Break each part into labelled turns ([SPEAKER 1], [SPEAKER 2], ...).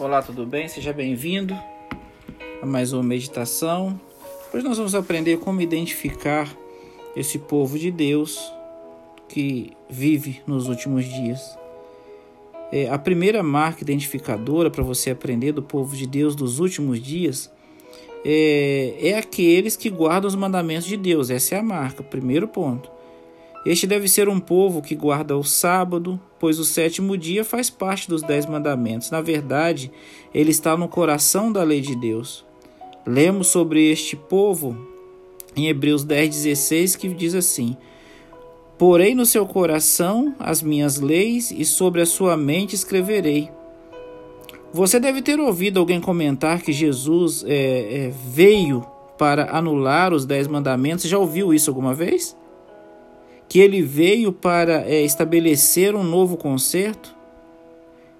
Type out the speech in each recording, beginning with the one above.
[SPEAKER 1] Olá, tudo bem? Seja bem-vindo a mais uma meditação. Hoje nós vamos aprender como identificar esse povo de Deus que vive nos últimos dias. É, a primeira marca identificadora para você aprender do povo de Deus dos últimos dias é, é aqueles que guardam os mandamentos de Deus. Essa é a marca, primeiro ponto. Este deve ser um povo que guarda o sábado, pois o sétimo dia faz parte dos dez mandamentos. Na verdade, ele está no coração da lei de Deus. Lemos sobre este povo em Hebreus 10,16 que diz assim: Porei no seu coração as minhas leis e sobre a sua mente escreverei. Você deve ter ouvido alguém comentar que Jesus é, é, veio para anular os dez mandamentos. Já ouviu isso alguma vez? Que ele veio para é, estabelecer um novo concerto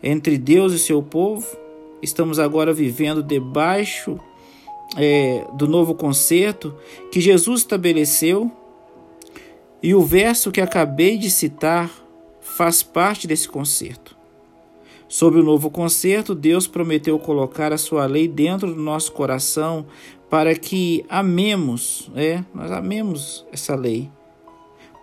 [SPEAKER 1] entre Deus e seu povo. Estamos agora vivendo debaixo é, do novo concerto que Jesus estabeleceu. E o verso que acabei de citar faz parte desse concerto. Sobre o novo concerto, Deus prometeu colocar a sua lei dentro do nosso coração para que amemos, é, nós amemos essa lei.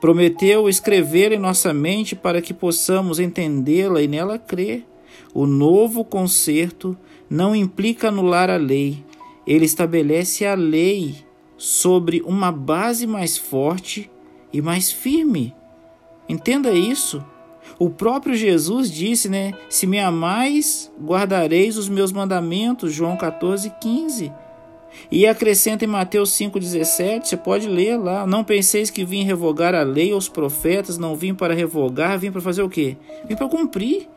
[SPEAKER 1] Prometeu escrever em nossa mente para que possamos entendê-la e nela crer. O novo concerto não implica anular a lei, ele estabelece a lei sobre uma base mais forte e mais firme. Entenda isso. O próprio Jesus disse, né? Se me amais, guardareis os meus mandamentos. João 14, 15. E acrescenta em Mateus 5,17, você pode ler lá. Não penseis que vim revogar a lei ou os profetas, não vim para revogar, vim para fazer o quê? Vim para cumprir.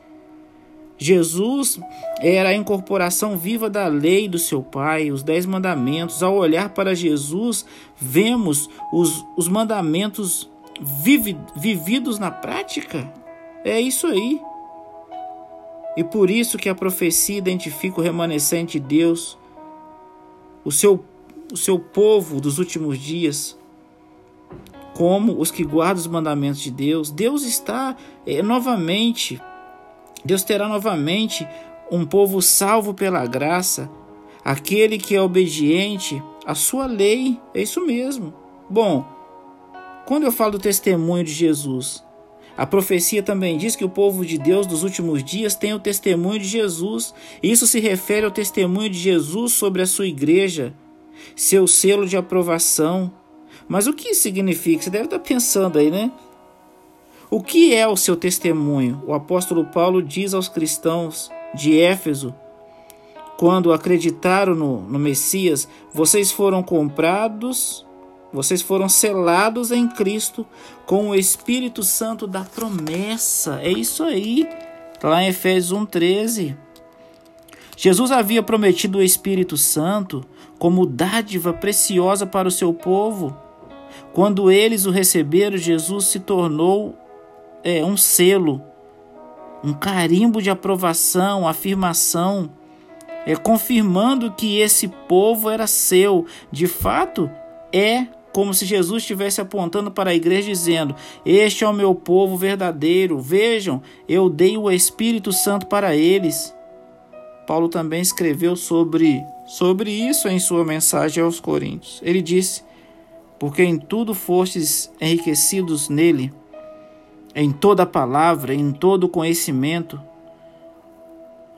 [SPEAKER 1] Jesus era a incorporação viva da lei do seu Pai, os dez mandamentos. Ao olhar para Jesus, vemos os, os mandamentos vivi, vividos na prática. É isso aí. E por isso que a profecia identifica o remanescente de Deus o seu, o seu povo dos últimos dias como os que guardam os mandamentos de Deus. Deus está é, novamente, Deus terá novamente um povo salvo pela graça, aquele que é obediente à sua lei. É isso mesmo. Bom, quando eu falo do testemunho de Jesus, a profecia também diz que o povo de Deus dos últimos dias tem o testemunho de Jesus. Isso se refere ao testemunho de Jesus sobre a sua igreja, seu selo de aprovação. Mas o que isso significa? Você deve estar pensando aí, né? O que é o seu testemunho? O apóstolo Paulo diz aos cristãos de Éfeso, quando acreditaram no, no Messias, vocês foram comprados vocês foram selados em Cristo com o Espírito Santo da promessa. É isso aí. Está lá em Efésios 1,13. Jesus havia prometido o Espírito Santo como dádiva preciosa para o seu povo. Quando eles o receberam, Jesus se tornou é, um selo, um carimbo de aprovação, afirmação, é, confirmando que esse povo era seu. De fato, é como se Jesus estivesse apontando para a igreja dizendo: Este é o meu povo verdadeiro. Vejam, eu dei o Espírito Santo para eles. Paulo também escreveu sobre, sobre isso em sua mensagem aos Coríntios. Ele disse: Porque em tudo fostes enriquecidos nele, em toda palavra, em todo conhecimento,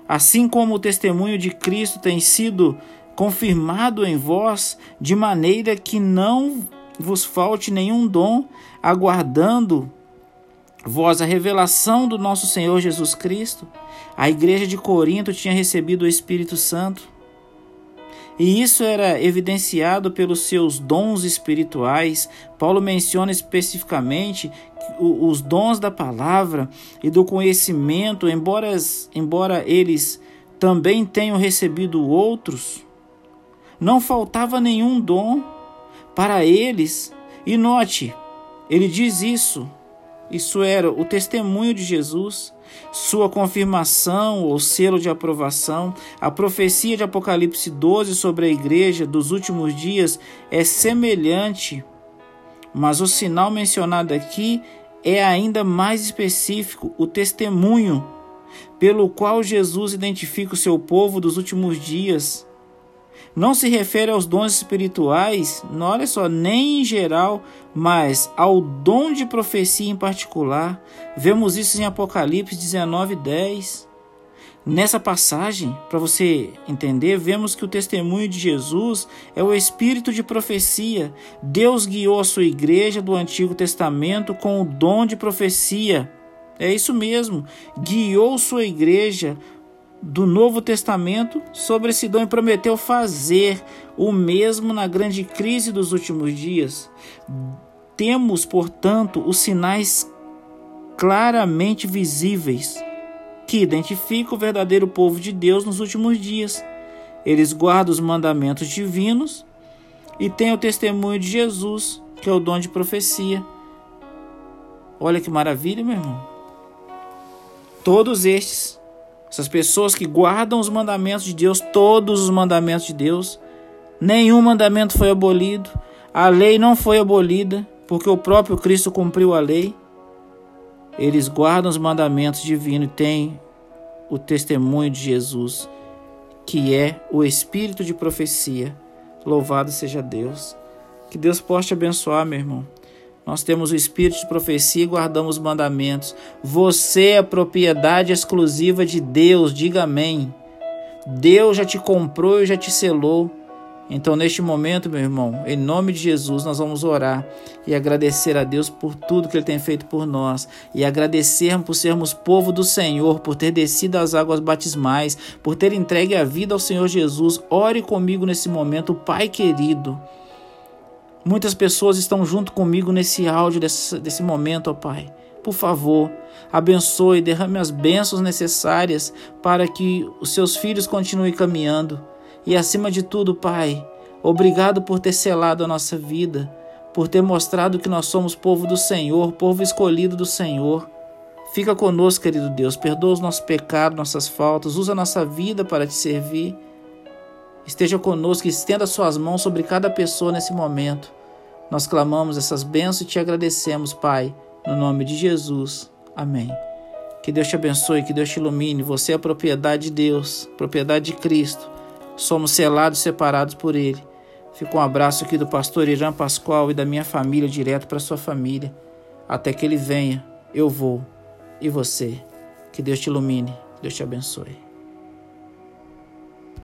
[SPEAKER 1] assim como o testemunho de Cristo tem sido confirmado em vós, de maneira que não vos falte nenhum dom, aguardando vós a revelação do nosso Senhor Jesus Cristo. A igreja de Corinto tinha recebido o Espírito Santo. E isso era evidenciado pelos seus dons espirituais. Paulo menciona especificamente os dons da palavra e do conhecimento, embora, embora eles também tenham recebido outros, não faltava nenhum dom para eles. E note, ele diz isso. Isso era o testemunho de Jesus, sua confirmação ou selo de aprovação. A profecia de Apocalipse 12 sobre a igreja dos últimos dias é semelhante, mas o sinal mencionado aqui é ainda mais específico: o testemunho. pelo qual Jesus identifica o seu povo dos últimos dias não se refere aos dons espirituais, não, olha só, nem em geral, mas ao dom de profecia em particular. Vemos isso em Apocalipse 19, 10. Nessa passagem, para você entender, vemos que o testemunho de Jesus é o espírito de profecia. Deus guiou a sua igreja do Antigo Testamento com o dom de profecia. É isso mesmo, guiou sua igreja do Novo Testamento sobre esse dom e prometeu fazer o mesmo na grande crise dos últimos dias. Temos, portanto, os sinais claramente visíveis que identificam o verdadeiro povo de Deus nos últimos dias. Eles guardam os mandamentos divinos e têm o testemunho de Jesus, que é o dom de profecia. Olha que maravilha, meu irmão. Todos estes essas pessoas que guardam os mandamentos de Deus, todos os mandamentos de Deus, nenhum mandamento foi abolido, a lei não foi abolida, porque o próprio Cristo cumpriu a lei. Eles guardam os mandamentos divinos e têm o testemunho de Jesus, que é o espírito de profecia. Louvado seja Deus. Que Deus possa te abençoar, meu irmão. Nós temos o espírito de profecia e guardamos os mandamentos. Você é propriedade exclusiva de Deus, diga amém. Deus já te comprou e já te selou. Então, neste momento, meu irmão, em nome de Jesus, nós vamos orar e agradecer a Deus por tudo que Ele tem feito por nós e agradecermos por sermos povo do Senhor, por ter descido as águas batismais, por ter entregue a vida ao Senhor Jesus. Ore comigo nesse momento, Pai querido. Muitas pessoas estão junto comigo nesse áudio, desse, desse momento, ó Pai. Por favor, abençoe, derrame as bênçãos necessárias para que os seus filhos continuem caminhando. E acima de tudo, Pai, obrigado por ter selado a nossa vida, por ter mostrado que nós somos povo do Senhor, povo escolhido do Senhor. Fica conosco, querido Deus, perdoa os nossos pecados, nossas faltas, usa a nossa vida para te servir. Esteja conosco e estenda suas mãos sobre cada pessoa nesse momento. Nós clamamos essas bênçãos e te agradecemos, Pai, no nome de Jesus. Amém. Que Deus te abençoe, que Deus te ilumine. Você é propriedade de Deus, propriedade de Cristo. Somos selados e separados por Ele. Fica um abraço aqui do pastor Irã Pascoal e da minha família direto para sua família. Até que ele venha, eu vou. E você. Que Deus te ilumine. Deus te abençoe.